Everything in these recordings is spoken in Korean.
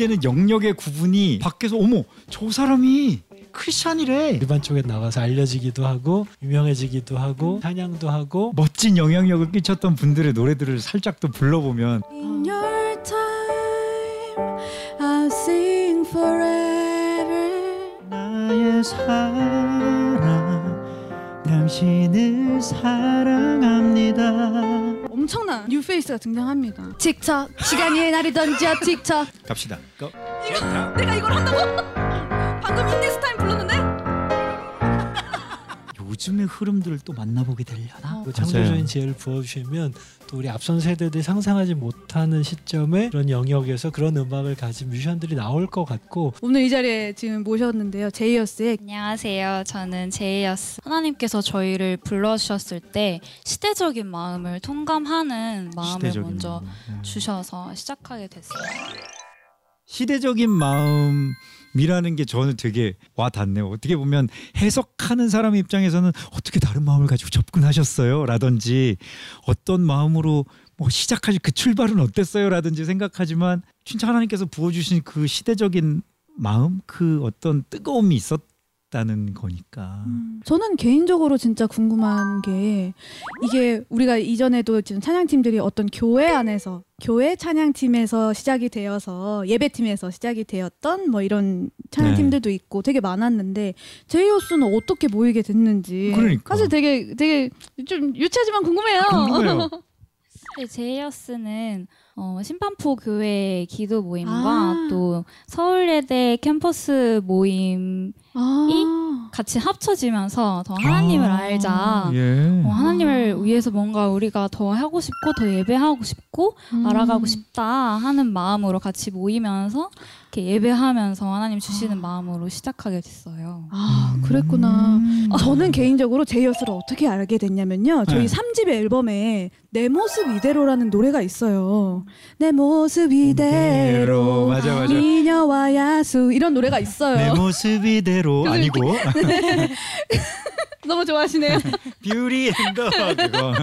이제는 영역의 구분이 밖에서 어머 저 사람이 크리스찬이래 일반 쪽에 나가서 알려지기도 하고 유명해지기도 하고 찬양도 하고 멋진 영향력을 끼쳤던 분들의 노래들을 살짝 또 불러보면 In your time, I'll sing forever. 나의 사랑 당신을 사랑합니다 엄청난 뉴페이스가 등장합니다. 틱톡 시간이 나를 던져 틱톡. 갑시다 고. 내가 이걸 한다고? 방금 인디스 타임 불렀는데? 요즘의 흐름들을 또 만나보게 되려나? 그 창조적인 지혜를 부어주시면 또 우리 앞선 세대들이 상상하지 못하는 시점에 그런 영역에서 그런 음악을 가진 뮤지션들이 나올 것 같고 오늘 이 자리에 지금 모셨는데요. 제이어스의 안녕하세요. 저는 제이어스. 하나님께서 저희를 불러주셨을 때 시대적인 마음을 통감하는 마음을 시대적인 먼저 마음. 음. 주셔서 시작하게 됐어요. 시대적인 마음 이라는 게 저는 되게 와 닿네요. 어떻게 보면 해석하는 사람 입장에서는 어떻게 다른 마음을 가지고 접근하셨어요? 라든지 어떤 마음으로 뭐 시작하신 그 출발은 어땠어요? 라든지 생각하지만 진짜 하나님께서 부어주신 그 시대적인 마음, 그 어떤 뜨거움이 있었 다는 거니까. 저는 개인적으로 진짜 궁금한 게 이게 우리가 이전에도 지금 찬양팀들이 어떤 교회 안에서 교회 찬양팀에서 시작이 되어서 예배팀에서 시작이 되었던 뭐 이런 찬양팀들도 있고 되게 많았는데 제이오스는 어떻게 모이게 됐는지 그러니까. 사실 되게 되게 좀 유치하지만 궁금해요. 궁금해요. 네, 제이어스는 어, 심판포 교회 기도 모임과 아. 또 서울예대 캠퍼스 모임 아. 같이 합쳐지면서 더 하나님을 아, 알자. 예. 어, 하나님을 위해서 뭔가 우리가 더 하고 싶고 더 예배하고 싶고 음. 알아가고 싶다 하는 마음으로 같이 모이면서 이렇게 예배하면서 하나님 주시는 마음으로 시작하게 됐어요. 아 그랬구나. 음. 저는 개인적으로 제이어스를 어떻게 알게 됐냐면요. 저희 네. 삼 3집 앨범에 내 모습 이대로라는 노래가 있어요. 내 모습 이대로 맞아 맞아. 미녀와 야수 이런 노래가 내 있어요. 모습 이대로 아니고 너무 좋아하시네요. Beauty and the 그거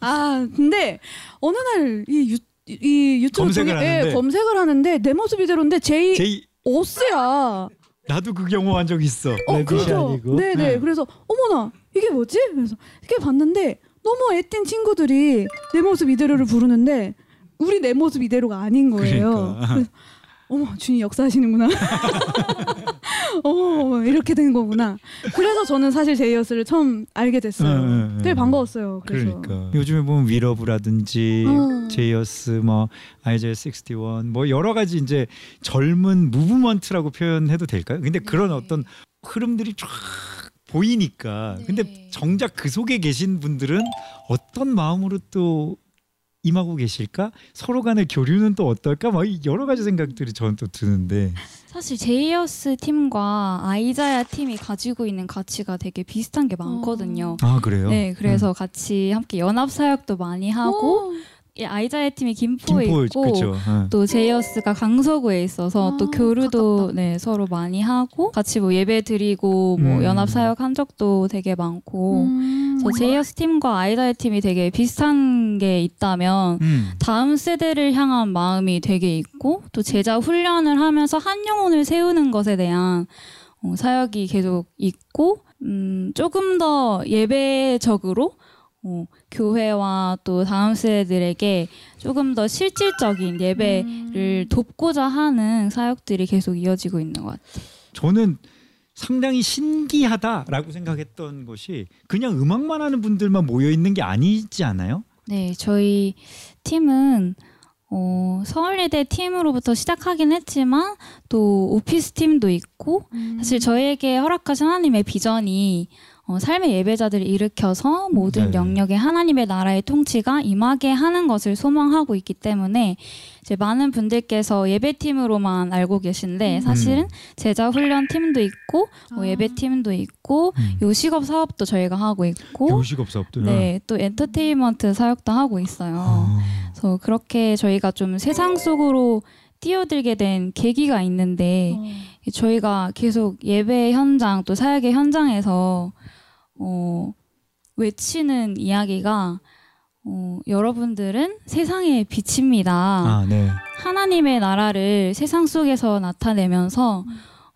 아 근데 어느 날 이 이 유튜브 검색을 통해- 예, 하는데. 검색을 하는데 내 모습 이대로인데 제이 제이 오스야. 나도 그 경험한 적 있어. 어. 아니고. 네네. 네. 그래서 어머나 이게 뭐지? 그래서 이렇게 봤는데 너무 애띤 친구들이 내 모습 이대로를 부르는데 우리 내 모습 이대로가 아닌 거예요. 그러니까. 그래서 어머 주님 역사하시는구나. 어머 이렇게 된 거구나. 그래서 저는 사실 제이어스를 처음 알게 됐어요. 응, 응, 응. 되게 반가웠어요. 그래서. 그러니까 요즘에 보면 위러브라든지 어. 제이어스 뭐 아이자야 61 뭐 여러 가지 이제 젊은 movement라고 표현해도 될까요? 근데 그런 네. 어떤 흐름들이 쫙 보이니까 네. 근데 정작 그 속에 계신 분들은 어떤 마음으로 또 임하고 계실까? 서로 간의 교류는 또 어떨까? 막 여러 가지 생각들이 저는 또 드는데 사실 제이어스 팀과 아이자야 팀이 가지고 있는 가치가 되게 비슷한 게 많거든요. 아 그래요? 네, 그래서 같이 함께 연합 사역도 많이 하고 오. 이 아이자야 팀이 김포에 김포 있고 그렇죠. 어. 또 제이어스가 강서구에 있어서 아, 또 교류도 가깝다. 네 서로 많이 하고 같이 뭐 예배 드리고 뭐 음. 연합 사역 한 적도 되게 많고 음. 그래서 제이어스 팀과 아이자야 팀이 되게 비슷한 게 있다면 음. 다음 세대를 향한 마음이 되게 있고 또 제자 훈련을 하면서 한 영혼을 세우는 것에 대한 어, 사역이 계속 있고 음, 조금 더 예배적으로 어, 교회와 또 다음 세대들에게 조금 더 실질적인 예배를 돕고자 하는 사역들이 계속 이어지고 있는 것 같아요. 저는 상당히 신기하다라고 생각했던 것이 그냥 음악만 하는 분들만 모여 있는 게 아니지 않아요? 네, 저희 팀은 어, 서울예대 팀으로부터 시작하긴 했지만 또 오피스 팀도 있고 음. 사실 저희에게 허락하신 하나님의 비전이 어, 삶의 예배자들을 일으켜서 모든 네. 영역에 하나님의 나라의 통치가 임하게 하는 것을 소망하고 있기 때문에 이제 많은 분들께서 예배팀으로만 알고 계신데 사실은 제자 훈련 팀도 있고 뭐 아. 예배팀도 있고 음. 요식업 사업도 저희가 하고 있고 교식업 사업들. 네, 또 엔터테인먼트 사역도 하고 있어요. 아. 그래서 그렇게 저희가 좀 세상 속으로 뛰어들게 된 계기가 있는데 어. 저희가 계속 예배 현장 또 사역의 현장에서 어, 외치는 이야기가 어, 여러분들은 세상의 빛입니다. 아, 네. 하나님의 나라를 세상 속에서 나타내면서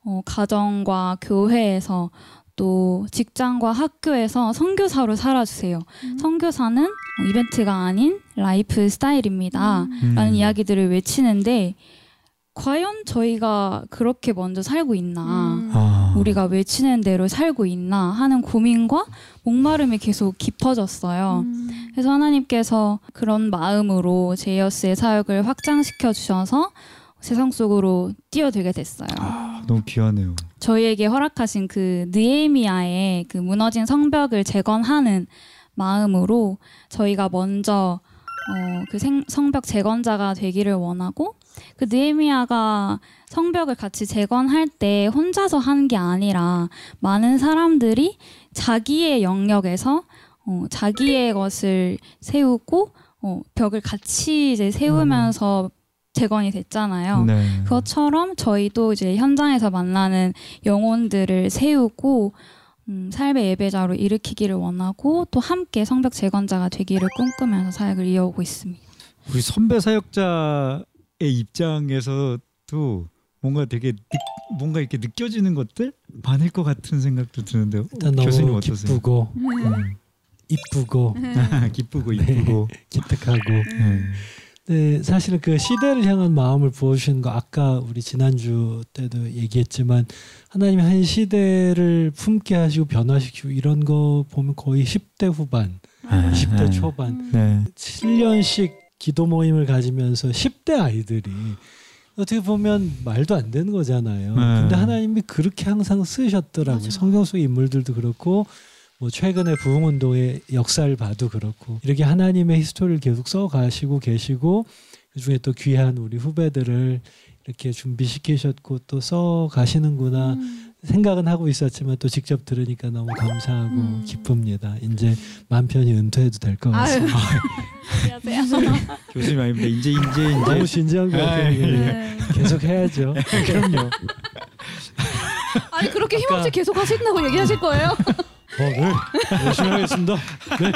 어, 가정과 교회에서 또 직장과 학교에서 선교사로 살아주세요. 음. 선교사는 어, 이벤트가 아닌 라이프 스타일입니다. 음. 라는 음. 이야기들을 외치는데 과연 저희가 그렇게 먼저 살고 있나 음. 아. 우리가 외치는 대로 살고 있나 하는 고민과 목마름이 계속 깊어졌어요. 음. 그래서 하나님께서 그런 마음으로 제이어스의 사역을 확장시켜 주셔서 세상 속으로 뛰어들게 됐어요. 아, 너무 귀하네요. 저희에게 허락하신 그 느에미아의 그 무너진 성벽을 재건하는 마음으로 저희가 먼저 어, 그 생- 성벽 재건자가 되기를 원하고 그 느에미아가 성벽을 같이 재건할 때 혼자서 한 게 아니라 많은 사람들이 자기의 영역에서 어, 자기의 것을 세우고 어, 벽을 같이 이제 세우면서 재건이 됐잖아요. 네. 그것처럼 저희도 이제 현장에서 만나는 영혼들을 세우고 음, 삶의 예배자로 일으키기를 원하고 또 함께 성벽 재건자가 되기를 꿈꾸면서 사역을 이어오고 있습니다. 우리 선배 사역자의 입장에서도 뭔가 되게 느, 뭔가 이렇게 느껴지는 것들 많을 것 같은 생각도 드는데 일단 교수님 너무 어떠세요? 기쁘고 음. 음, 이쁘고 기쁘고 네. 이쁘고 기특하고 네. 네, 사실은 그 시대를 향한 마음을 보여주신 거 아까 우리 지난주 때도 얘기했지만 하나님이 한 시대를 품게 하시고 변화시키고 이런 거 보면 거의 10대 후반, 아, 20대 네. 초반 네. 7년씩 기도 모임을 가지면서 10대 아이들이 어떻게 보면 말도 안 되는 거잖아요. 네. 근데 하나님이 그렇게 항상 쓰셨더라고요. 맞아. 성경 속 인물들도 그렇고 뭐 최근에 부흥운동의 역사를 봐도 그렇고 이렇게 하나님의 히스토리를 계속 써 가시고 계시고 그 중에 또 귀한 우리 후배들을 이렇게 준비시키셨고 또 써 가시는구나 음. 생각은 하고 있었지만 또 직접 들으니까 너무 감사하고 음. 기쁩니다. 이제 맘 편히 은퇴해도 될 것. 같습니다. 교수님 아닙니다. 이제 이제 너무 이제 진지한 것 아, 같아요. 네. 계속 해야죠. 그럼요. 아니 그렇게 힘없이 아까- 계속 하신다고 얘기하실 거예요? 어, 네. 열심히 하겠습니다. 네.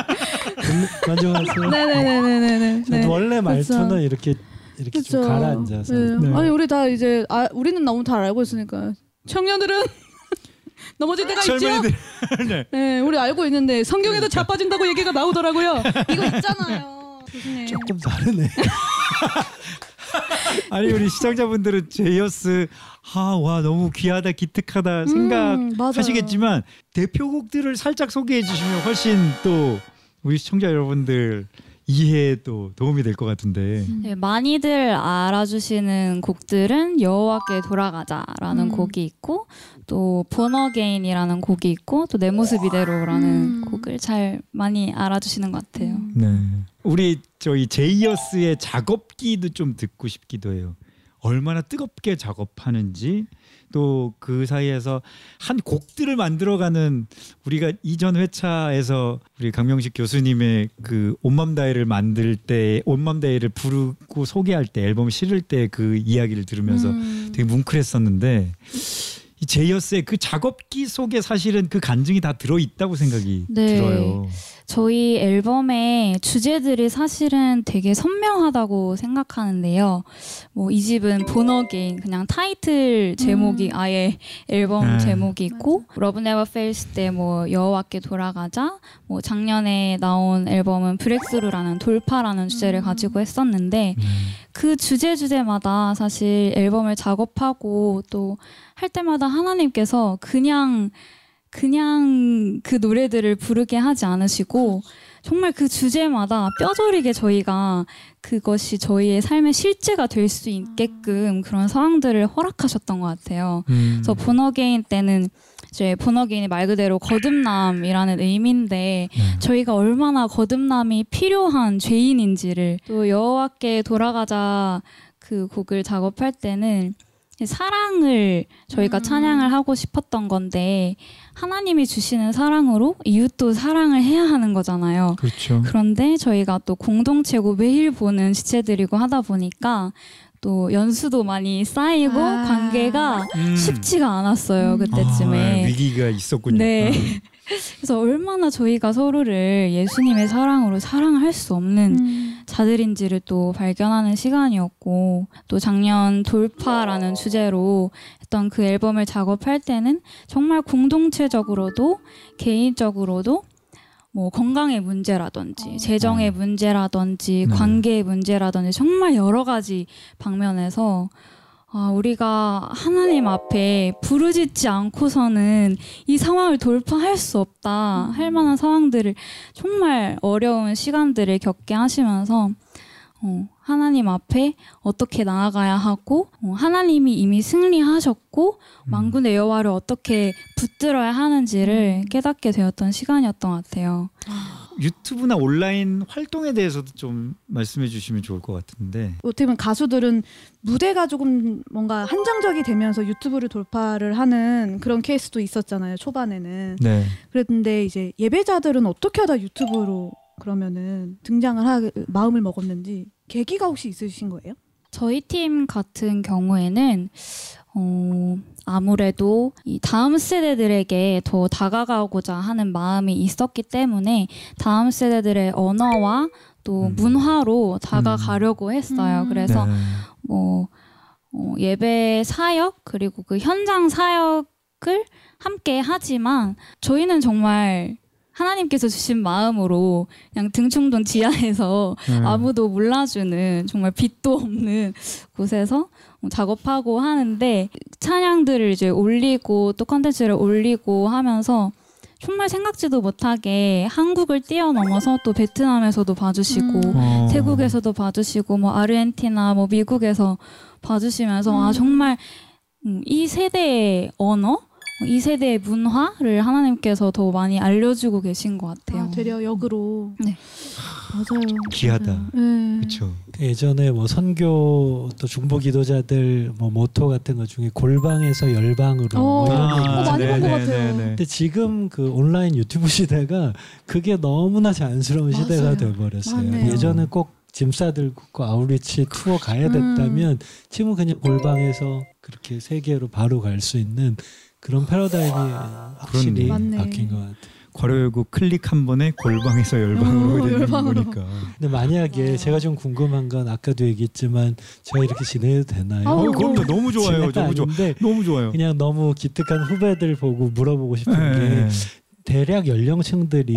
만족하세요. 네네네네네. 저도 원래 말투는 그쵸. 이렇게 이렇게 그쵸. 좀 가라앉아서. 네. 네. 아니 우리 다 이제 아, 우리는 너무 잘 알고 있으니까 청년들은 넘어질 때가 있죠. 젊은이들 네. 네, 우리 알고 있는데 성경에도. 자빠진다고 얘기가 나오더라고요. 이거 있잖아요. 조금 다르네. 아니 우리 시청자분들은 제이어스 아와 너무 귀하다 기특하다 생각 음, 맞아요. 하시겠지만 대표곡들을 살짝 소개해 주시면 훨씬 또 우리 시청자 여러분들 이해에 또 도움이 될 것 같은데 네, 많이들 알아주시는 곡들은 여호와께 돌아가자라는 음. 곡이 있고 또 본어게인이라는 곡이 있고 또 내 모습 이대로라는 음. 곡을 잘 많이 알아주시는 것 같아요. 음. 네 우리 저희 제이어스의 작업기도 좀 듣고 싶기도 해요 얼마나 뜨겁게 작업하는지 또 그 사이에서 한 곡들을 만들어가는 우리가 이전 회차에서 우리 강명식 교수님의 그 온맘다이를 만들 때 온맘다이를 부르고 소개할 때 앨범 실을 때 그 이야기를 들으면서 음. 되게 뭉클했었는데 이 제이어스의 그 작업기 속에 사실은 그 간증이 다 들어 있다고 생각이 네. 들어요. 저희 앨범의 주제들이 사실은 되게 선명하다고 생각하는데요. 뭐 2집은 Born Again 그냥 타이틀 제목이 음. 아예 앨범 네. 제목이 있고 Love Never Fails 때 뭐 여호와께 돌아가자 뭐 작년에 나온 앨범은 Breakthrough라는 돌파라는 주제를 음. 가지고 했었는데 그 주제 주제마다 사실 앨범을 작업하고 또 할 때마다 하나님께서 그냥 그냥 그 노래들을 부르게 하지 않으시고 정말 그 주제마다 뼈저리게 저희가 그것이 저희의 삶의 실제가 될 수 있게끔 그런 상황들을 허락하셨던 것 같아요. 음. 그래서 본어게인 때는 이제 본어게인이 말 그대로 거듭남이라는 의미인데 네. 저희가 얼마나 거듭남이 필요한 죄인인지를 또 여호와께 돌아가자 그 곡을 작업할 때는 사랑을 저희가 음. 찬양을 하고 싶었던 건데 하나님이 주시는 사랑으로 이웃도 사랑을 해야 하는 거잖아요. 그렇죠. 그런데 저희가 또 공동체고 매일 보는 지체들이고 하다 보니까 또 연수도 많이 쌓이고 아. 관계가 음. 쉽지가 않았어요 음. 그때쯤에. 아, 위기가 있었군요. 네. 그래서 얼마나 저희가 서로를 예수님의 사랑으로 사랑할 수 없는 음. 자들인지를 또 발견하는 시간이었고 또 작년 돌파라는 주제로 했던 그 앨범을 작업할 때는 정말 공동체적으로도 개인적으로도 뭐 건강의 문제라든지 어. 재정의 네. 문제라든지 네. 관계의 문제라든지 정말 여러 가지 방면에서 아, 우리가 하나님 앞에 부르짖지 않고서는 이 상황을 돌파할 수 없다 할 만한 상황들을 정말 어려운 시간들을 겪게 하시면서 어, 하나님 앞에 어떻게 나아가야 하고 어, 하나님이 이미 승리하셨고 음. 만군의 여호와를 어떻게 붙들어야 하는지를 음. 깨닫게 되었던 시간이었던 것 같아요. 유튜브나 온라인 활동에 대해서도 좀 말씀해 주시면 좋을 것 같은데. 어떻게 보면 가수들은 무대가 조금 뭔가 한정적이 되면서 유튜브를 돌파를 하는 그런 케이스도 있었잖아요 초반에는 네. 그랬는데 이제 예배자들은 어떻게 하다 유튜브로 그러면은 등장을 하 마음을 먹었는지 계기가 혹시 있으신 거예요? 저희 팀 같은 경우에는 어, 아무래도 이 다음 세대들에게 더 다가가고자 하는 마음이 있었기 때문에 다음 세대들의 언어와 또 음. 문화로 다가가려고 했어요. 음. 그래서 네. 뭐 어, 예배 사역 그리고 그 현장 사역을 함께 하지만 저희는 정말 하나님께서 주신 마음으로 그냥 등충동 지하에서 네. 아무도 몰라주는 정말 빛도 없는 곳에서 작업하고 하는데 찬양들을 이제 올리고 또 컨텐츠를 올리고 하면서 정말 생각지도 못하게 한국을 뛰어넘어서 또 베트남에서도 봐주시고 음. 어. 태국에서도 봐주시고 뭐 아르헨티나 뭐 미국에서 봐주시면서 아 음. 정말 음, 이 세대의 언어 이 세대의 문화를 하나님께서 더 많이 알려주고 계신 것 같아요. 아, 되려 역으로. 네. 맞아요. 귀하다. 맞아요. 네. 그렇죠. 예전에 뭐 선교 또 중보 기도자들 뭐 모토 같은 것 중에 골방에서 열방으로 어. 뭐 아, 어, 많이 본 것 같아요. 근데 지금 그 온라인 유튜브 시대가 그게 너무나 자연스러운 맞아요. 시대가 돼버렸어요. 맞네요. 예전에 꼭짐 싸들고 그 아우리치 투어 가야 됐다면 지금은 그냥 골방에서 그렇게 세계로 바로 갈 수 있는 그런 패러다임이 확실히 맞네. 바뀐 것 같아요. 괄호 열고 클릭 한 번에 골방에서 열방으로 어, 되는 열방으로. 거니까. 근데 만약에 와. 제가 좀 궁금한 건 아까도 얘기했지만 제가 이렇게 지내도 되나요? 아우, 어, 그럼요. 너무 좋아요. 너무 좋아. 너무 좋아요. 그냥 너무 기특한 후배들 보고 물어보고 싶은 게 네. 대략 연령층들이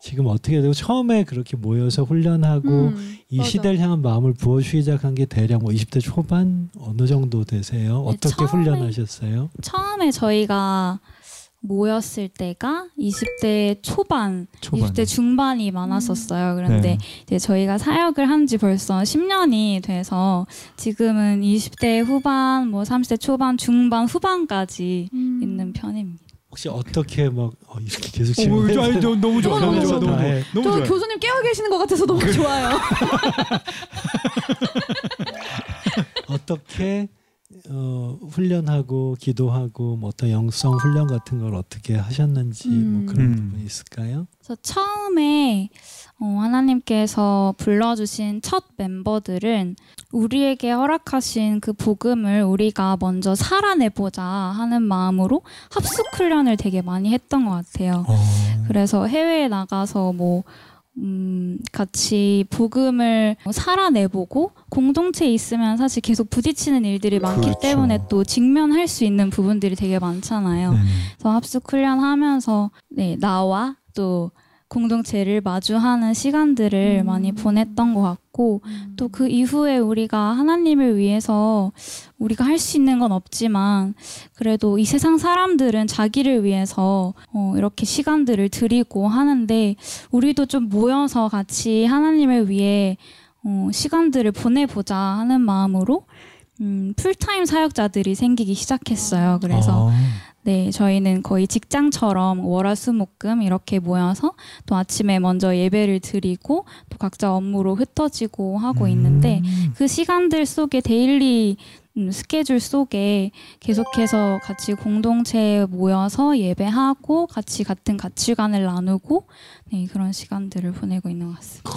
지금 어떻게 되고 처음에 그렇게 모여서 훈련하고 음, 이 맞아. 시대를 향한 마음을 부어 시작한 게 대략 뭐 20대 초반 어느 정도 되세요? 네, 어떻게 처음에- 훈련하셨어요? 처음에 저희가 모였을 때가 20대 초반, 초반에. 20대 중반이 많았었어요. 그런데 네. 이제 저희가 사역을 한 지 벌써 10년이 돼서 지금은 20대 후반, 뭐 30대 초반, 중반, 후반까지 음. 있는 편입니다. 혹시 어떻게 막 어, 이렇게 계속 오, 질문해 아니, 너, 너무 좋아. 너무 좋아. 너무 좋아. 네. 너무 저 좋아. 교수님 깨어 계시는 것 같아서 너무 좋아요. 어떻게 어, 훈련하고 기도하고 뭐 어떤 영성 훈련 같은 걸 어떻게 하셨는지 음. 뭐 그런 음. 부분이 있을까요? 그래서 처음에 어, 하나님께서 불러주신 첫 멤버들은 우리에게 허락하신 그 복음을 우리가 먼저 살아내보자 하는 마음으로 합숙 훈련을 되게 많이 했던 것 같아요. 어. 그래서 해외에 나가서 뭐 음, 같이 복음을 살아내보고 공동체에 있으면 사실 계속 부딪히는 일들이 많기 그렇죠. 때문에 또 직면할 수 있는 부분들이 되게 많잖아요. 네. 그래서 합숙 훈련하면서 네, 나와 또 공동체를 마주하는 시간들을 음. 많이 보냈던 것 같고 또그 이후에 우리가 하나님을 위해서 우리가 할 수 있는 건 없지만 그래도 이 세상 사람들은 자기를 위해서 어, 이렇게 시간들을 드리고 하는데 우리도 좀 모여서 같이 하나님을 위해 어, 시간들을 보내보자 하는 마음으로 음, 풀타임 사역자들이 생기기 시작했어요. 그래서 아. 네, 저희는 거의 직장처럼 월화수목금 이렇게 모여서 또 아침에 먼저 예배를 드리고 또 각자 업무로 흩어지고 하고 있는데 음. 그 시간들 속에 daily 음, 스케줄 속에 계속해서 같이 공동체에 모여서 예배하고 같이 같은 가치관을 나누고 네, 그런 시간들을 보내고 있는 것 같습니다.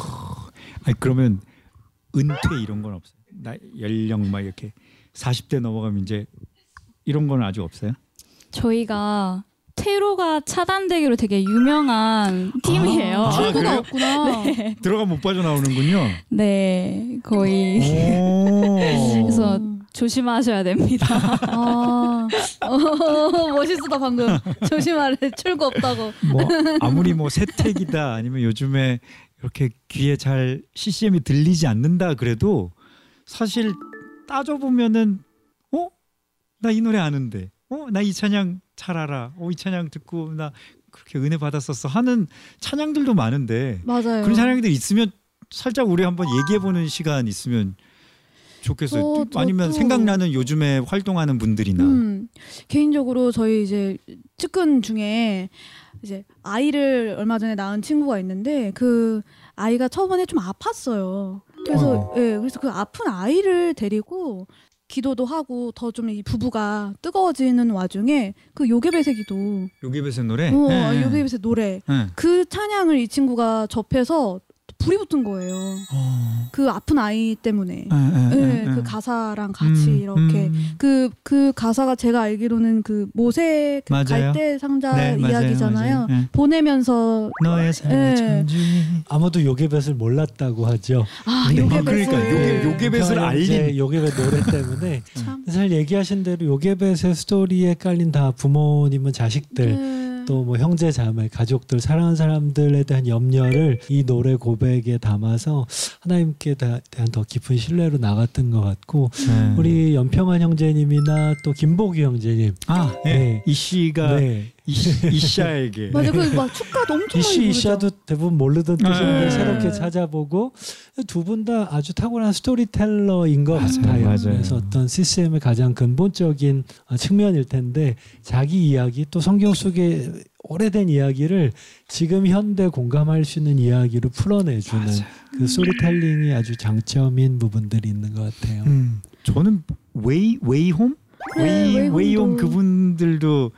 아니 그러면 은퇴 이런 건 없어요. 나 연령 막 이렇게 40대 넘어가면 이제 이런 건 아직 없어요? 저희가 퇴로가 차단되기로 되게 유명한 팀이에요. 아, 출구가 그래요? 없구나. 들어가 못 빠져나오는군요. 네, 거의 오. 그래서 조심하셔야 됩니다. 아, 어, 멋있다 방금 조심하래 출구 없다고. 뭐 아무리 뭐 세택이다 아니면 요즘에 이렇게 귀에 잘 CCM이 들리지 않는다 그래도 사실 따져 보면은 어? 나 이 노래 아는데. 어? 나 이 찬양 잘 알아. 어, 이 찬양 듣고 나 그렇게 은혜 받았었어 하는 찬양들도 많은데 맞아요. 그런 찬양들 있으면 살짝 우리 한번 얘기해 보는 시간 있으면 좋겠어요. 어, 아니면 생각나는 요즘에 활동하는 분들이나 음, 개인적으로 저희 이제 측근 중에 이제 아이를 얼마 전에 낳은 친구가 있는데 그 아이가 처음에 좀 아팠어요. 그래서 예, 그래서 그 아픈 아이를 데리고 기도도 하고 더 좀 이 부부가 뜨거워지는 와중에 그 요괴배새 기도, 요괴배새 노래. 어, 예, 예. 요괴배새 노래 예. 그 찬양을 이 친구가 접해서 불이 붙은 거예요. 어. 그 아픈 아이 때문에. 예, 예, 네, 예, 그 예. 가사랑 같이 음, 이렇게 음. 그그 가사가 제가 알기로는 그 모세 그 맞아요. 갈대 상자 네, 맞아요, 이야기잖아요. 맞아요. 예. 보내면서 너의 삶의 예. 천중에 아무도 요괴뱃을 몰랐다고 하죠. 아 네, 요괴 그러니까 요괴- 요괴뱃을 알린- 요괴뱃 노래 때문에 참 사실 얘기하신 대로 요괴뱃의 스토리에 깔린 다 부모님은 자식들 네. 또 뭐 형제 자매 가족들 사랑하는 사람들에 대한 염려를 이 노래 고백에 담아서 하나님께 다- 대한 더 깊은 신뢰로 나갔던 것 같고 네. 우리 연평한 형제님이나 또 김보기 형제님 아, 예. 네. 이 씨가 네. 이, 이 씨에게 맞아 그막 축가도 엄청 부르죠. 이씨도 대부분 모르던 뜻인데 네. 새롭게 찾아보고 두 분 다 아주 탁월한 스토리텔러인 것 맞아요, 같아요. 맞아요. 그래서 어떤 CCM의 가장 근본적인 어, 측면일 텐데 자기 이야기 또 성경 속의 오래된 이야기를 지금 현대 공감할 수 있는 이야기로 풀어내주는 그 스토리텔링이 아주 장점인 부분들이 있는 것 같아요. 음, 저는 웨이 웨이홈 네, 웨이. 웨이홈 그분들도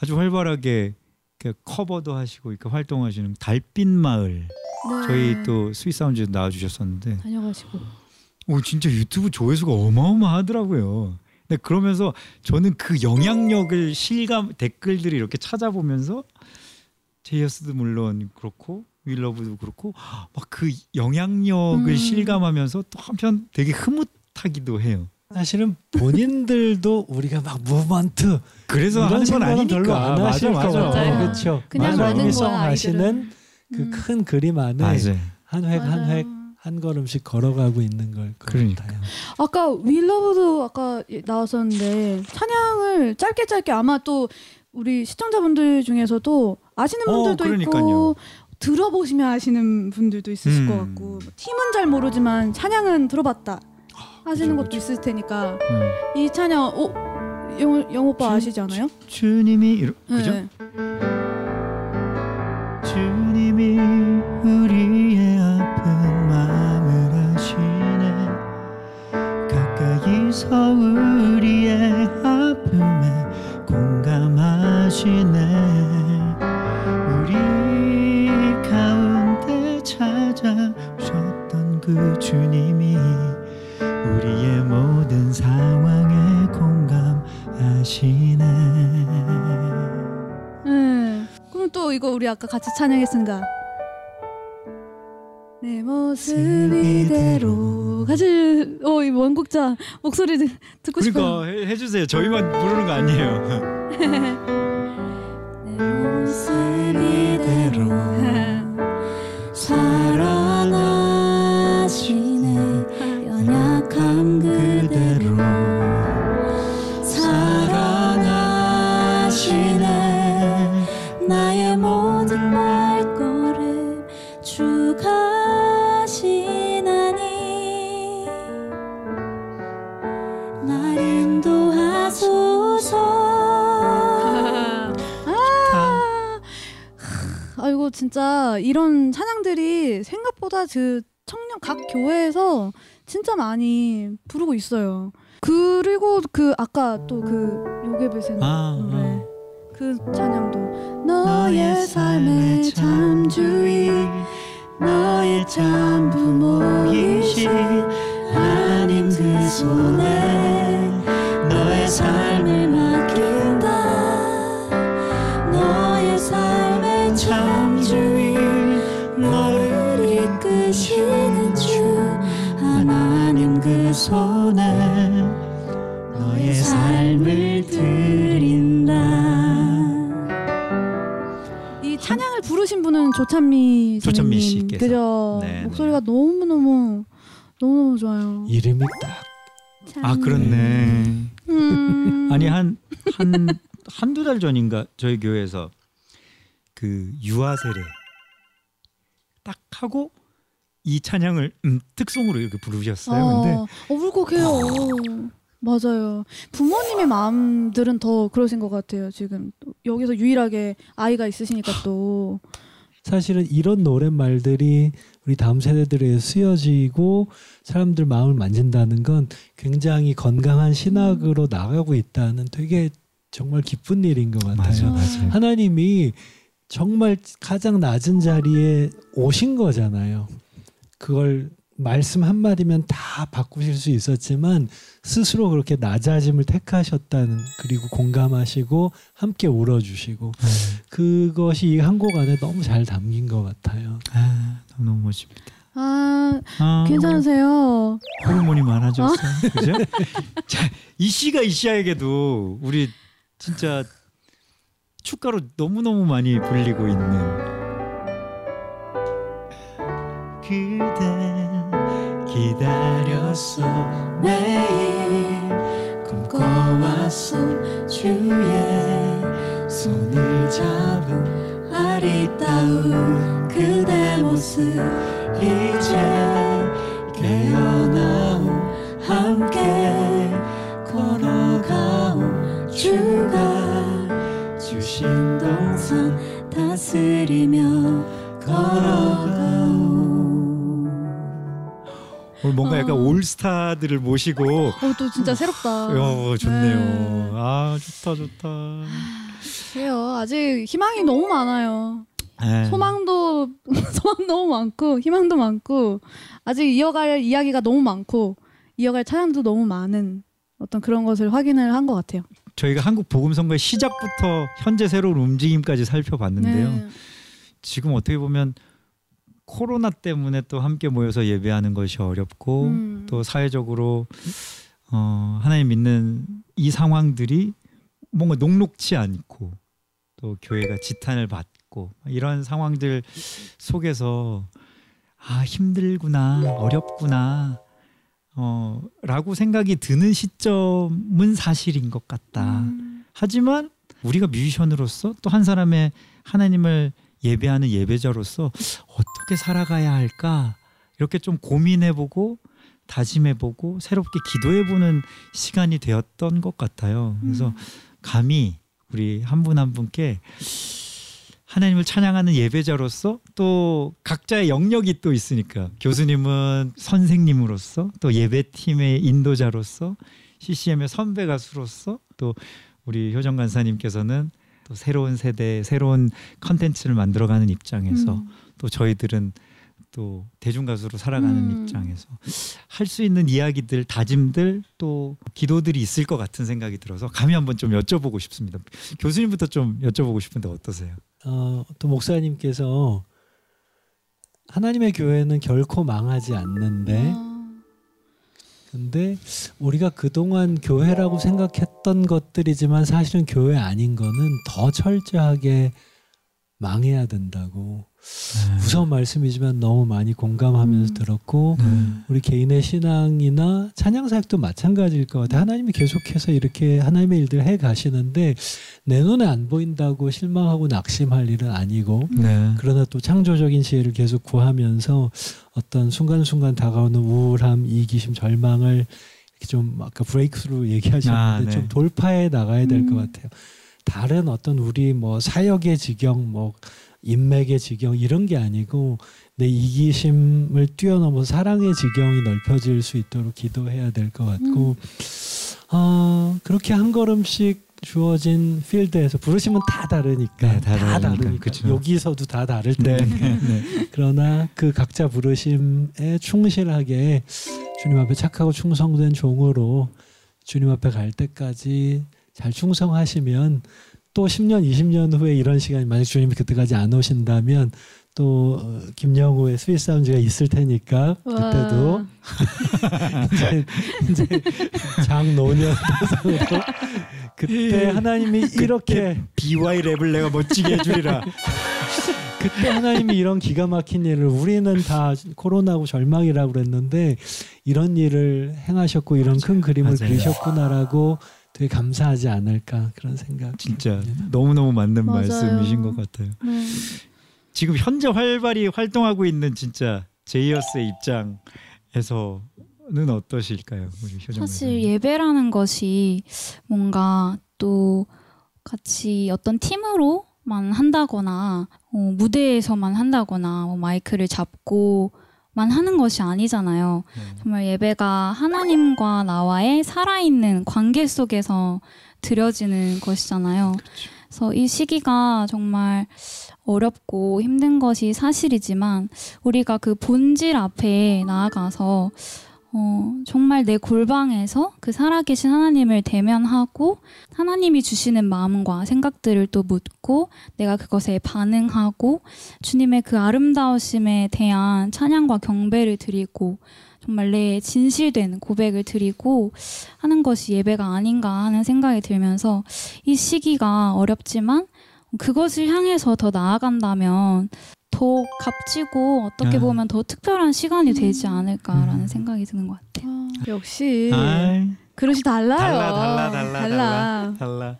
아주 활발하게 그 커버도 하시고 이렇게 활동하시는 달빛 마을 네. 저희 또 스윗 사운드 나와주셨었는데 다녀가시고 오 진짜 유튜브 조회수가 어마어마하더라고요. 근데 그러면서 저는 그 영향력을 실감 댓글들을 이렇게 찾아보면서 제이어스도 물론 그렇고 윌러브도 그렇고 막 그 영향력을 음. 실감하면서 또 한편 되게 흐뭇하기도 해요. 사실은 본인들도 우리가 막 무브먼트 그래서 하는 건 아니니까 별로 안 하실 맞아, 것 맞아. 그렇죠. 그냥. 하나님이 거야, 아이들은. 그 음. 큰 그림 안에 맞아요. 한획한 맞아요. 획한 걸음씩 걸어가고 있는 걸것 그러니까. 같아요. 아까 윌러브도 아까 나왔었는데 찬양을 짧게 짧게 아마 또 우리 시청자분들 중에서도 아시는 어, 분들도 그러니까요. 있고 들어보시면 아시는 분들도 있으실 음. 것 같고 뭐 팀은 잘 모르지만 찬양은 들어봤다 하시는 그죠, 것도 있을 테니까 음. 이 찬양 오 영호 영 오빠 주- 아시지 않아요? 주 님이 이러, 그죠? 네. 주님이 우리의 아픈 마음을 아시네 가까이서 또 이거 우리 아까 같이 찬양했으니까 내 모습 이대로 같이 어이 원곡자 목소리 듣- 듣고 싶어요. 그러니까 해, 해주세요. 저희만 부르는 거 아니에요. 진짜 이런 찬양들이 생각보다 그 청년 각 교회에서 진짜 많이 부르고 있어요. 그리고 그 아까 또 그 요괴배새 아, 노래 그 찬양도 너의 삶의 참주인 너의 참 부모이신 하나님 그 손에 너의 삶 손에 너의 삶을 드린다 이 찬양을 부르신 분은 조찬미 조찬미. 씨께서. 그죠? 네, 목소리가 너무 너무 너무 너무 좋아요. 이름이 딱아 그렇네 음. 아니 한 한 한두 달 전인가 저희 교회에서 그 유아 세례 딱 하고 이 찬양을 음, 특송으로 이렇게 부르셨어요. 근데 어, 어, 울컥해요. 맞아요. 부모님의 마음들은 더 그러신 것 같아요. 지금 또 여기서 유일하게 아이가 있으시니까 또 사실은 이런 노랫말들이 우리 다음 세대들에 쓰여지고 사람들 마음을 만진다는 건 굉장히 건강한 신학으로 나가고 있다는 되게 정말 기쁜 일인 것 같아요. 맞아 맞아요. 하나님이 정말 가장 낮은 자리에 오신 거잖아요. 그걸 말씀 한마디면 다 바꾸실 수 있었지만 스스로 그렇게 낮아짐을 택하셨다는 그리고 공감하시고 함께 울어주시고 그것이 이 한 곡 안에 너무 잘 담긴 것 같아요. 아 너무 멋집니다. 아 아, 괜찮으세요? 호르몬이 많아졌어. 그죠? 자, 이 씨가 이 씨에게도 우리 진짜 축가로 너무 너무 많이 불리고 있는 기다렸어 매일 꿈꿔왔어 주의 손을 잡은 아리따운 그대 모습 이제 깨어나오 함께 걸어가오 주 뭔가 약간 어. 올스타들을 모시고 어, 또 진짜 새롭다. 어, 좋네요. 네. 아 좋다 좋다. 그래요. 아직 희망이 너무 많아요. 네. 소망도 소망 너무 많고 희망도 많고 아직 이어갈 이야기가 너무 많고 이어갈 찬양도 너무 많은 어떤 그런 것을 확인을 한 것 같아요. 저희가 한국 복음 선거의 시작부터 현재 새로운 움직임까지 살펴봤는데요. 네. 지금 어떻게 보면 코로나 때문에 또 함께 모여서 예배하는 것이 어렵고 음. 또 사회적으로 어, 하나님 믿는 이 상황들이 뭔가 녹록치 않고 또 교회가 지탄을 받고 이런 상황들 속에서 아 힘들구나 어렵구나 어, 라고 생각이 드는 시점은 사실인 것 같다. 음. 하지만 우리가 뮤지션으로서 또 한 사람의 하나님을 예배하는 예배자로서 어떻게 살아가야 할까 이렇게 좀 고민해보고 다짐해보고 새롭게 기도해보는 시간이 되었던 것 같아요. 그래서 음. 감히 우리 한분한 분께 하나님을 찬양하는 예배자로서 또 각자의 영역이 또 있으니까 교수님은 선생님으로서 또 예배팀의 인도자로서 CCM의 선배 가수로서 또 우리 효정 간사님께서는 또 새로운 세대 새로운 컨텐츠를 만들어가는 입장에서 음. 또 저희들은 또 대중 가수로 살아가는 음. 입장에서 할 수 있는 이야기들 다짐들 또 기도들이 있을 것 같은 생각이 들어서 감히 한번 좀 여쭤보고 싶습니다. 교수님부터 좀 여쭤보고 싶은데 어떠세요? 어, 또 목사님께서 하나님의 교회는 결코 망하지 않는데 아, 근데 우리가 그동안 교회라고 생각했던 것들이지만 사실은 교회 아닌 거는 더 철저하게 망해야 된다고 무서운 말씀이지만 너무 많이 공감하면서 음. 들었고 네. 우리 개인의 신앙이나 찬양 사역도 마찬가지일 것 같아요. 하나님이 계속해서 이렇게 하나님의 일들을 해 가시는데 내 눈에 안 보인다고 실망하고 낙심할 일은 아니고 네. 그러나 또 창조적인 지혜를 계속 구하면서 어떤 순간순간 다가오는 우울함, 이기심, 절망을 이렇게 좀 아까 브레이크스루 얘기하셨는데 아, 네. 좀 돌파해 나가야 될것 음. 같아요. 다른 어떤 우리 뭐 사역의 지경, 뭐 인맥의 지경 이런 게 아니고 내 이기심을 뛰어넘어 사랑의 지경이 넓혀질 수 있도록 기도해야 될 것 같고 어, 그렇게 한 걸음씩 주어진 필드에서 부르시면 다 다르니까 네, 다 다르니까. 그쵸. 여기서도 다 다를 네. 텐데 네. 그러나 그 각자 부르심에 충실하게 주님 앞에 착하고 충성된 종으로 주님 앞에 갈 때까지 잘 충성하시면 또 10년, 20년 후에 이런 시간이 만약 주님이 그때까지 안 오신다면 또 어, 김영우의 스윗 사운드가 있을 테니까 그때도 이제, 이제 장노년 대상으로 그때 하나님이 이렇게 BY 랩을 내가 멋지게 해주리라. 그때 하나님이 이런 기가 막힌 일을 우리는 다 코로나고 절망이라고 그랬는데 이런 일을 행하셨고 이런 큰 그림을 맞아요. 그리셨구나라고 되게 감사하지 않을까 그런 생각. 진짜 너무 너무 맞는 맞아요. 말씀이신 것 같아요. 네. 지금 현재 활발히 활동하고 있는 진짜 제이어스의 입장에서 는 어떠실까요, 우리 효정 사실? 예배라는 것이 뭔가 또 같이 어떤 팀으로만 한다거나 어, 무대에서만 한다거나 뭐 마이크를 잡고 만 하는 것이 아니잖아요. 네. 정말 예배가 하나님과 나와의 살아있는 관계 속에서 드려지는 것이잖아요. 그래서 이 시기가 정말 어렵고 힘든 것이 사실이지만 우리가 그 본질 앞에 나아가서 어, 정말 내 골방에서 그 살아계신 하나님을 대면하고 하나님이 주시는 마음과 생각들을 또 묻고 내가 그것에 반응하고 주님의 그 아름다우심에 대한 찬양과 경배를 드리고 정말 내 진실된 고백을 드리고 하는 것이 예배가 아닌가 하는 생각이 들면서 이 시기가 어렵지만 그것을 향해서 더 나아간다면 더 값지고 어떻게 아. 보면 더 특별한 시간이 되지 음. 않을까라는 음. 생각이 드는 것 같아요. 아, 역시 아이, 그릇이 달라요. 달라, 달라, 달라, 달라. 달라.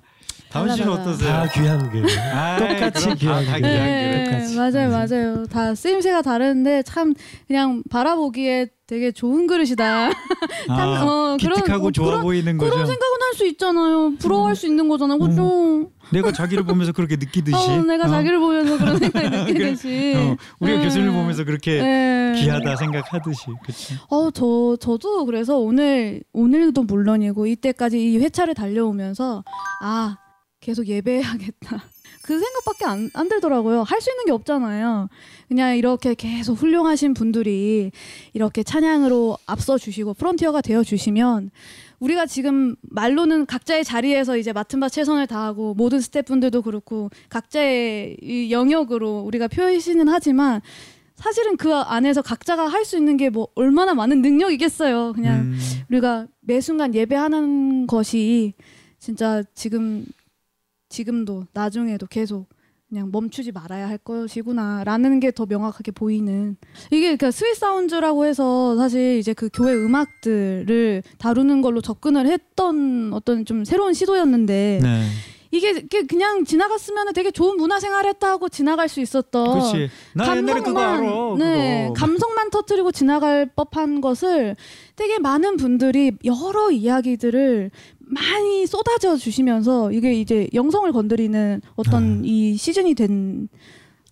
달라, 씨는. 어떠세요? 다 귀한 그림. 아이, 똑같이 귀한. 귀한 네. 똑같이. 맞아요, 음. 맞아요. 다 쓰임새가 다른데 참 그냥 바라보기에 되게 좋은 그릇이다. 참, 아, 어, 기특하고 그런, 좋아 그런, 보이는 거죠. 그런 생각은 할 수 있잖아요. 부러워할 수 있는 거잖아요. 그죠? 내가 자기를 보면서 그렇게 느끼듯이. 어, 내가 어? 자기를 보면서 그런 생각이 느끼듯이. 어, 우리가 네. 교수님을 보면서 그렇게 네. 귀하다 생각하듯이. 그렇죠. 어, 저 저도 그래서 오늘 오늘도 물론이고 이때까지 이 회차를 달려오면서 아 계속 예배해야겠다. 그 생각밖에 안, 안 들더라고요. 할 수 있는 게 없잖아요. 그냥 이렇게 계속 훌륭하신 분들이 이렇게 찬양으로 앞서 주시고 프론티어가 되어 주시면 우리가 지금 말로는 각자의 자리에서 이제 맡은 바 최선을 다하고 모든 스태프분들도 그렇고 각자의 이 영역으로 우리가 표시는 하지만 사실은 그 안에서 각자가 할 수 있는 게 뭐 얼마나 많은 능력이겠어요. 그냥 음, 우리가 매 순간 예배하는 것이 진짜 지금 지금도 나중에도 계속 그냥 멈추지 말아야 할 것이구나라는 게 더 명확하게 보이는 이게 그 스윗 사운즈라고 해서 사실 이제 그 교회 음악들을 다루는 걸로 접근을 했던 어떤 좀 새로운 시도였는데 네. 이게 그냥 지나갔으면 되게 좋은 문화생활 했다 하고 지나갈 수 있었던. 나 옛날에 그거 알아. 네, 그거. 감성만 터뜨리고 지나갈 법한 것을 되게 많은 분들이 여러 이야기들을 많이 쏟아져 주시면서 이게 이제 영성을 건드리는 어떤 아. 이 시즌이 된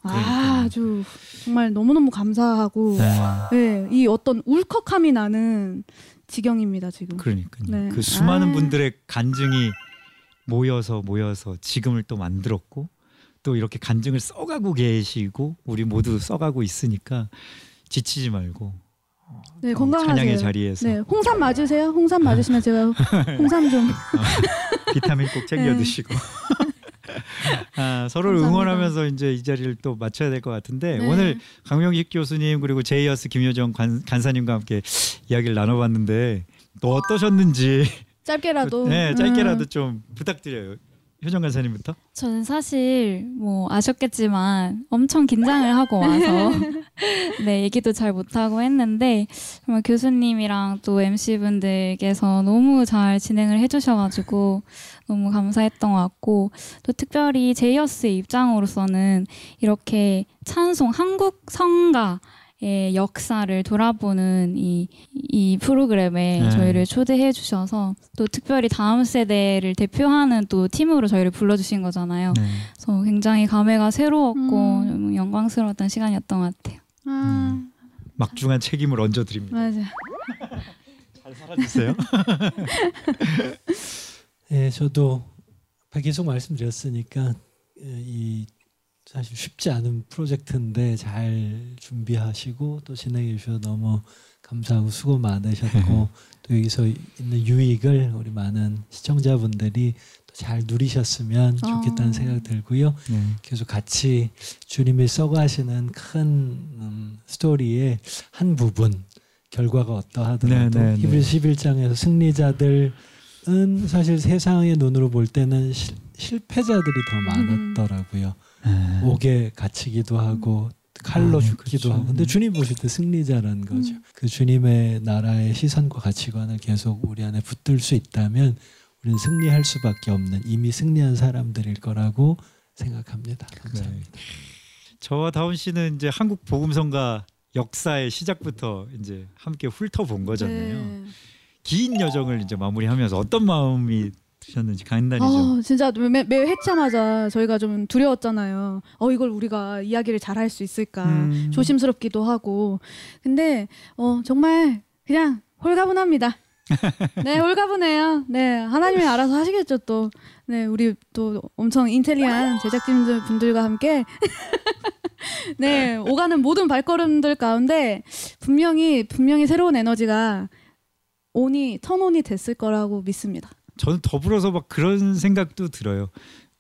그러니까요. 아주 정말 너무너무 감사하고 네. 네, 이 어떤 울컥함이 나는 지경입니다 지금. 그러니까요. 네. 그 수많은 아. 분들의 간증이 모여서 모여서 지금을 또 만들었고 또 이렇게 간증을 써가고 계시고 우리 모두 써가고 있으니까 지치지 말고 네, 이 건강하세요. 찬양의 자리에서 네, 홍삼 맞으세요? 홍삼 맞으시면 제가 홍삼 좀. 비타민 꼭 챙겨 네. 드시고 아, 서로를 감사합니다. 응원하면서 이제 이 자리를 또 마쳐야 될 것 같은데 네. 오늘 강명식 교수님 그리고 제이어스 김효정 관, 간사님과 함께 이야기를 나눠봤는데 또 어떠셨는지 짧게라도. 네 짧게라도 음. 좀 부탁드려요 효정 간사님부터? 저는 사실 뭐 아셨겠지만 엄청 긴장을 하고 와서 네 얘기도 잘 못하고 했는데 정말 교수님이랑 또 MC 분들께서 너무 잘 진행을 해주셔가지고 너무 감사했던 것 같고 또 특별히 제이어스의 입장으로서는 이렇게 찬송 한국 성가 의 역사를 돌아보는 이, 이 프로그램에 네. 저희를 초대해 주셔서 또 특별히 다음 세대를 대표하는 또 팀으로 저희를 불러주신 거잖아요. 네. 그래서 굉장히 감회가 새로웠고 음. 영광스러웠던 시간이었던 것 같아요. 아, 막중한 책임을 얹어드립니다. 맞아. 잘 살아주세요. 예, 저도 계속 말씀드렸으니까 예, 이 사실 쉽지 않은 프로젝트인데 잘 준비하시고 또 진행해 주셔서 너무 감사하고 수고 많으셨고 또 여기서 있는 유익을 우리 많은 시청자분들이 또잘 누리셨으면 좋겠다는 어. 생각 들고요. 네. 계속 같이 주님이 써가시는 큰 음, 스토리의 한 부분 결과가 어떠하더라도 네, 네, 네. 히브리서 11장에서 승리자들은 사실 세상의 눈으로 볼 때는 실, 실패자들이 더 음. 많았더라고요. 네. 옥에 갇히기도 하고 칼로 아, 네, 죽기도 그렇죠. 하고 근데 주님 보실 때 승리자라는 거죠. 음. 그 주님의 나라의 시선과 가치관을 계속 우리 안에 붙들 수 있다면 우리는 승리할 수밖에 없는 이미 승리한 사람들일 거라고 생각합니다. 감사합니다. 저와 다운 씨는 이제 한국 복음성가 역사의 시작부터 이제 함께 훑어본 거잖아요. 네. 긴 여정을 이제 마무리하면서 어떤 마음이 드셨는지 간단히 좀. 아, 진짜 매, 매 회차마다 저희가 좀 두려웠잖아요. 어 이걸 우리가 이야기를 잘 할 수 있을까 음. 조심스럽기도 하고. 근데 어 정말 그냥 홀가분합니다. 네, 홀가분해요. 네, 하나님이 알아서 하시겠죠 또. 네, 우리 또 엄청 인텔리한 제작진들 분들과 함께 네 오가는 모든 발걸음들 가운데 분명히 분명히 새로운 에너지가 온이 턴온이 됐을 거라고 믿습니다. 저는 더불어서 막 그런 생각도 들어요.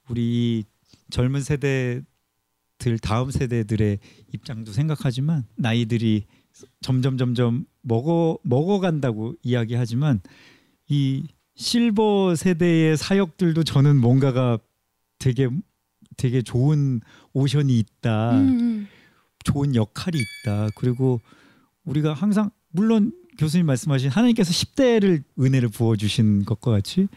우리 젊은 세대들 다음 세대들의 입장도 생각하지만 나이들이 점점 점점 먹어 먹어간다고 이야기하지만 이 실버 세대의 사역들도 저는 뭔가가 되게 되게 좋은 오션이 있다. 음, 음. 좋은 역할이 있다. 그리고 우리가 항상 물론 교수님 말씀하신 하나님께서 10대를 은혜를 부어 주신 것과 같이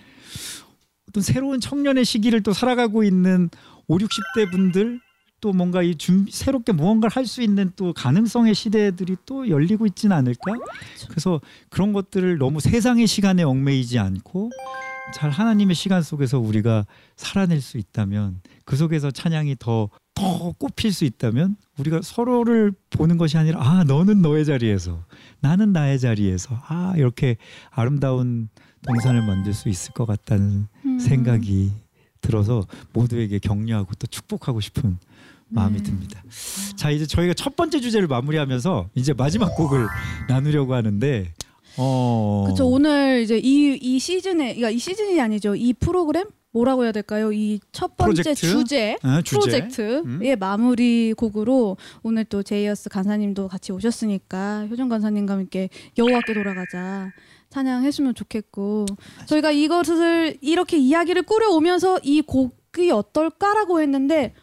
어떤 새로운 청년의 시기를 또 살아가고 있는 5, 60대 분들 또 뭔가 이 준, 새롭게 무언가를 할 수 있는 또 가능성의 시대들이 또 열리고 있지는 않을까? 그래서 그런 것들을 너무 세상의 시간에 얽매이지 않고 잘 하나님의 시간 속에서 우리가 살아낼 수 있다면 그 속에서 찬양이 더 더 꽃필 수 있다면 우리가 서로를 보는 것이 아니라 아 너는 너의 자리에서 나는 나의 자리에서 아 이렇게 아름다운 동산을 만들 수 있을 것 같다는 음. 생각이 들어서 모두에게 격려하고 또 축복하고 싶은 마음이 네. 듭니다. 자 이제 저희가 첫 번째 주제를 마무리하면서 이제 마지막 곡을 나누려고 하는데 어 그렇죠. 오늘 이제 이, 이 시즌에, 그러니까 이 시즌이 아니죠. 이 프로그램 뭐라고 해야 될까요? 이 첫 번째 프로젝트? 주제. 아, 주제? 프로젝트의 마무리 곡으로 오늘 또 제이어스 간사님도 같이 오셨으니까 효정 간사님과 함께 여호와께 돌아가자 찬양했으면 좋겠고 저희가 이것을 이렇게 이야기를 꾸려오면서 이 곡이 어떨까라고 했는데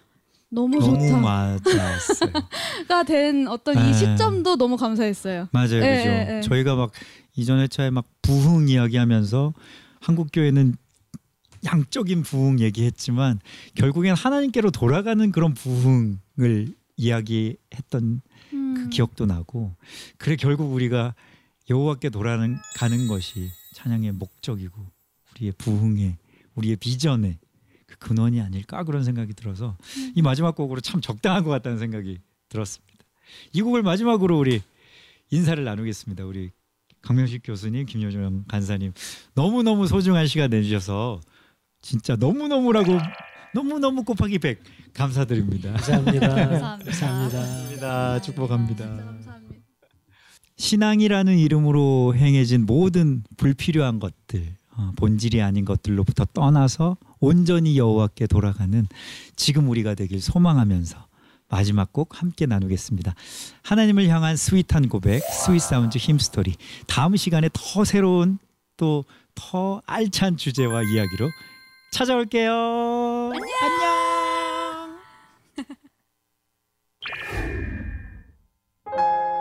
너무 너무 좋다가 맞았어요. 된 어떤 이 네. 시점도 너무 감사했어요. 맞아요, 예, 그죠. 예, 예. 저희가 막 이전 회차에 막 부흥 이야기하면서 한국 교회는 양적인 부흥 얘기했지만 결국엔 하나님께로 돌아가는 그런 부흥을 이야기했던 그 음. 기억도 나고 그래 결국 우리가 여호와께 돌아가는 가는 것이 찬양의 목적이고 우리의 부흥의 우리의 비전의 그 근원이 아닐까 그런 생각이 들어서 음. 이 마지막 곡으로 참 적당한 것 같다는 생각이 들었습니다. 이 곡을 마지막으로 우리 인사를 나누겠습니다. 우리 강명식 교수님, 김효정 간사님 너무 너무 소중한 시간 내주셔서 진짜 너무 너무라고 너무 너무 곱하기 100 감사드립니다. 감사합니다. 감사합니다. 감사합니다. 축복합니다. 감사합니다. 신앙이라는 이름으로 행해진 모든 불필요한 것들, 어, 본질이 아닌 것들로부터 떠나서 온전히 여호와께 돌아가는 지금 우리가 되길 소망하면서 마지막 곡 함께 나누겠습니다. 하나님을 향한 sweet한 고백, 스윗 사운드 Hymnstory. 다음 시간에 더 새로운 또 더 알찬 주제와 이야기로 찾아올게요. 안녕. 내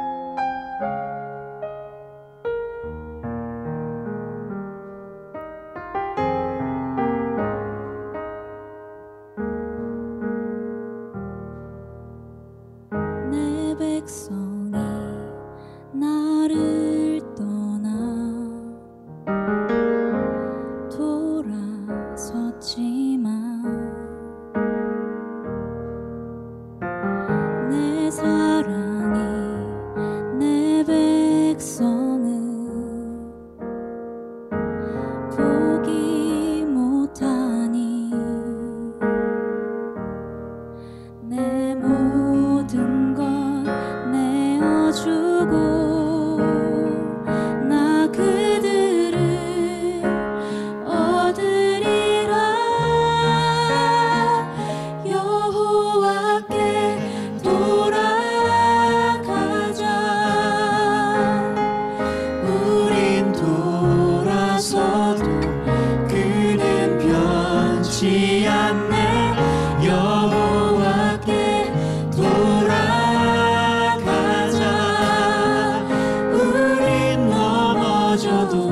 deixado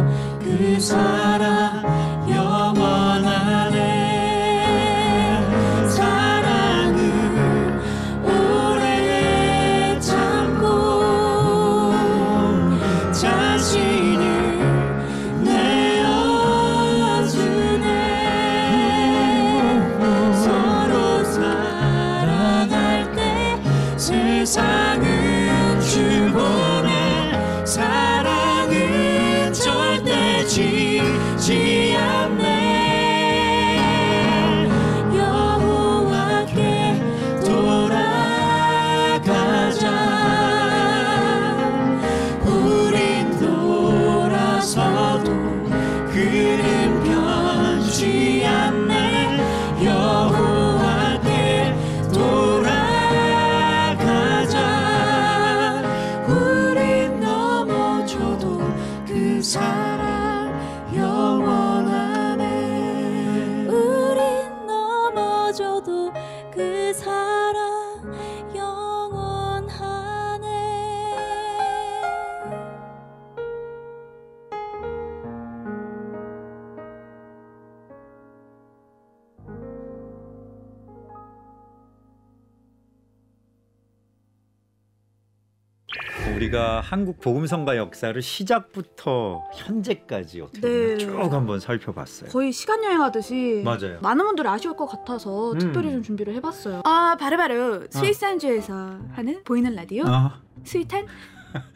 우리가 한국 복음성가 역사를 시작부터 현재까지 어떻게 네. 쭉 한번 살펴봤어요. 거의 시간 여행하듯이 맞아요. 많은 분들이 아쉬울 것 같아서 음. 특별히 좀 준비를 해봤어요. 아 바로바로 스윗 사운즈에서 하는 보이는 라디오 아, sweet한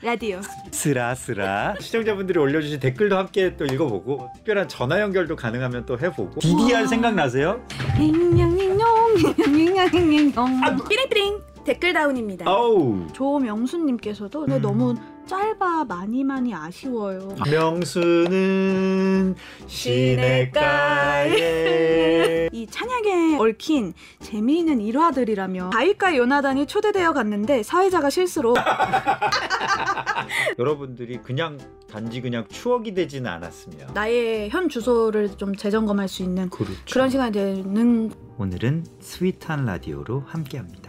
라디오. 스라스라 시청자분들이 올려주신 댓글도 함께 또 읽어보고 특별한 전화 연결도 가능하면 또 해보고 DDR 생각나세요? 잉냥잉냥 삐링삐링 댓글 다운입니다. 아우 조명수님께서도 음. 너무 짧아 많이 많이 아쉬워요. 명수는 시내가에 이 찬양에 얽힌 재미있는 일화들이라며 바위가 요나단이 초대되어 갔는데 사회자가 실수로 여러분들이 그냥 단지 그냥 추억이 되지는 않았으면 나의 현 주소를 좀 재점검할 수 있는 그렇죠. 그런 시간이 되는 오늘은 스윗한 라디오로 함께합니다.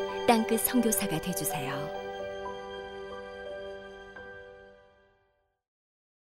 땅끝 선교사가 되주세요.